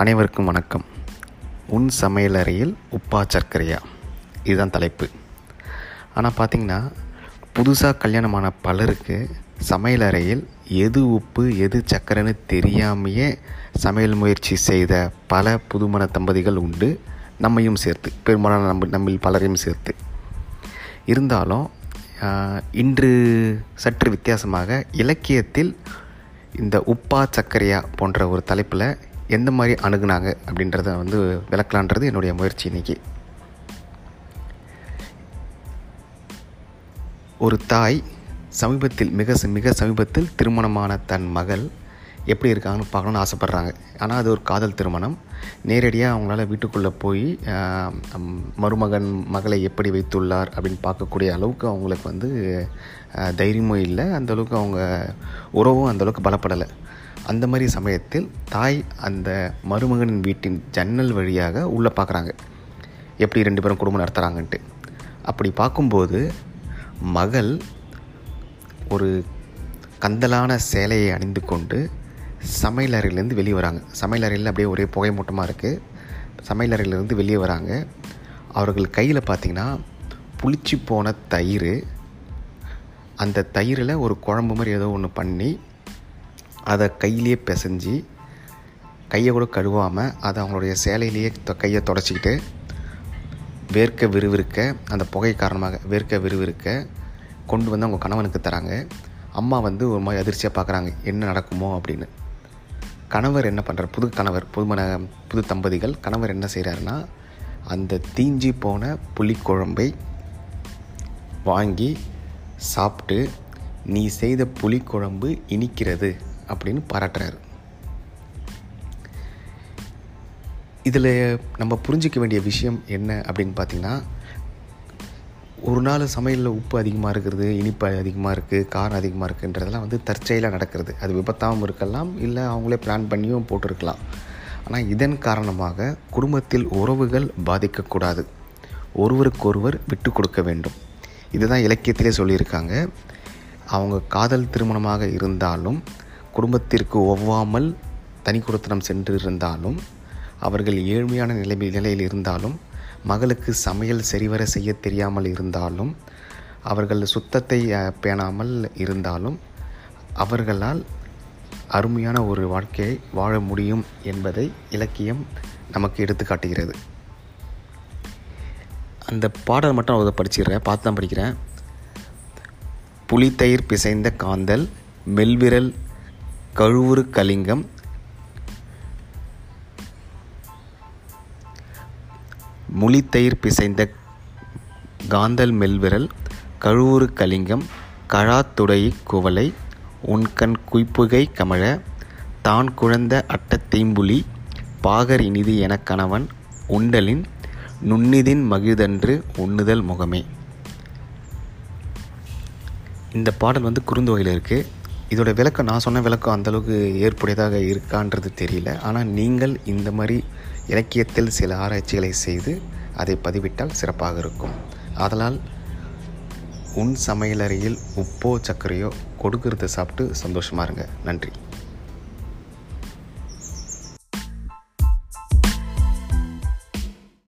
அனைவருக்கும் வணக்கம். உன் சமையலறையில் உப்பா சர்க்கரையா? இதுதான் தலைப்பு. ஆனால் பார்த்தீங்கன்னா புதுசாக கல்யாணமான பலருக்கு சமையலறையில் எது உப்பு எது சர்க்கரைன்னு தெரியாமையே சமையல் முயற்சி செய்த பல புதுமண தம்பதிகள் உண்டு. நம்மையும் சேர்த்து பெரும்பாலான நம்ம நம்மில் பலரையும் சேர்த்து. இருந்தாலும் இன்று சற்று வித்தியாசமாக இலக்கியத்தில் இந்த உப்பா சர்க்கரையா போன்ற ஒரு தலைப்பில் எந்த மாதிரி அணுகுனாங்க அப்படின்றத வந்து விளக்கலான்றது என்னுடைய முயற்சி இன்னைக்கு. ஒரு தாய் சமீபத்தில் மிக ச- மிக சமீபத்தில் திருமணமான தன் மகள் எப்படி இருக்காங்கன்னு பார்க்கணுன்னு ஆசைப்பட்றாங்க. ஆனால் அது ஒரு காதல் திருமணம். நேரடியாக அவங்களால வீட்டுக்குள்ளே போய் மருமகன் மகளை எப்படி வைத்துள்ளார் அப்படின்னு பார்க்கக்கூடிய அளவுக்கு அவங்களுக்கு வந்து தைரியமும் இல்லை. அந்த அளவுக்கு அவங்க உறவும் அந்த அளவுக்கு பலப்படலை. அந்த மாதிரி சமயத்தில் தாய் அந்த மருமகனின் வீட்டின் ஜன்னல் வழியாக உள்ளே பார்க்குறாங்க. எப்படி ரெண்டு பேரும் குடும்பம் நடத்துகிறாங்கன்ட்டு அப்படி பார்க்கும்போது மகள் ஒரு கந்தலான சேலையை அணிந்து கொண்டு சமையலறையிலேருந்து வெளியே வராங்க. சமையலறையில் அப்படியே ஒரே புகை மூட்டமாக இருக்குது சமையலறையிலேருந்து வெளியே வராங்க. அவர்கள் கையில் பார்த்தீங்கன்னா புளிச்சு போன தயிர். அந்த தயிரில் ஒரு குழம்பு மாதிரி ஏதோ ஒன்று பண்ணி அதை கையிலேயே பிசைஞ்சு கையை கூட கழுவாமல் அதை அவங்களுடைய சேலையிலேயே தொ- கையை தொடச்சிக்கிட்டு வேர்க்க விறுவிறுக்க அந்த புகை காரணமாக வேர்க்க விறுவிறுக்க கொண்டு வந்து அவங்க கணவனுக்கு தராங்க. அம்மா வந்து ஒரு மாதிரி அதிர்ச்சியாக பார்க்குறாங்க என்ன நடக்குமோ அப்படின்னு. கணவர் என்ன பண்ணுறார் புது கணவர் புதுமண புது தம்பதிகள் கணவர் என்ன செய்கிறாருன்னா அந்த தீஞ்சி போன புளிக்குழம்பை வாங்கி சாப்பிட்டு நீ செய்த புளிக்குழம்பு இனிக்கிறது. அப்படின்னு பாராட்டுறாரு. இதில் நம்ம புரிஞ்சிக்க வேண்டிய விஷயம் என்ன அப்படின்னு பார்த்தீங்கன்னா ஒரு நாள் சமையலில் உப்பு அதிகமாக இருக்கிறது இனிப்பு அதிகமாக இருக்குது காரம் அதிகமாக இருக்குன்றதெல்லாம் வந்து தற்செயலாக நடக்கிறது. அது விபத்தாகவும் இருக்கலாம் இல்லை அவங்களே பிளான் பண்ணியும் போட்டிருக்கலாம். ஆனால் இதன் காரணமாக குடும்பத்தில் உறவுகள் பாதிக்கக்கூடாது. ஒருவருக்கொருவர் விட்டு கொடுக்க வேண்டும். இதுதான் இலக்கியத்திலே சொல்லியிருக்காங்க. அவங்க காதல் திருமணமாக இருந்தாலும் குடும்பத்திற்கு ஒவ்வாமல் தனி குடுத்தனம் சென்று இருந்தாலும் அவர்கள் ஏழ்மையான நிலைமை நிலையில் இருந்தாலும் மகளுக்கு சமையல் சரிவர செய்ய தெரியாமல் இருந்தாலும் அவர்கள் சுத்தத்தை பேணாமல் இருந்தாலும் அவர்களால் அருமையான ஒரு வாழ்க்கையை வாழ முடியும் என்பதை இலக்கியம் நமக்கு எடுத்துக்காட்டுகிறது அந்த பாடல் மட்டும் அதை படிச்சிடுறேன் பார்த்து தான் படிக்கிறேன். புலித்தயிர் பிசைந்த காந்தல் மெல்விரல் கழுவுரு கலிங்கம். முளித்தயிர் பிசைந்த காந்தல் மெல்விரல். கழுவுரு கலிங்கம். கழாத்துடை குவளை. உன்கண் குய்ப்புகை கமழ. தான் குழந்த அட்டத்தீம்புலி பாகர் இனிது என கணவன். உண்டலின் நுண்ணிதின் மகிழ்தன்று உண்ணுதல் முகமே. இந்த பாடல் வந்து குறுந்தொகையில் இருக்குது இதோட விளக்கம் நான் சொன்ன விளக்கம் அந்தளவுக்கு ஏற்புடையதாக இருக்கான்றது தெரியல. ஆனால் நீங்கள் இந்த மாதிரி இலக்கியத்தில் சில ஆராய்ச்சிகளை செய்து அதை பதிவிட்டால் சிறப்பாக இருக்கும். அதனால் உன் சமையலறையில் உப்போ சர்க்கரையோ கொடுக்கறத சாப்பிட்டு சந்தோஷமாக இருங்க. நன்றி.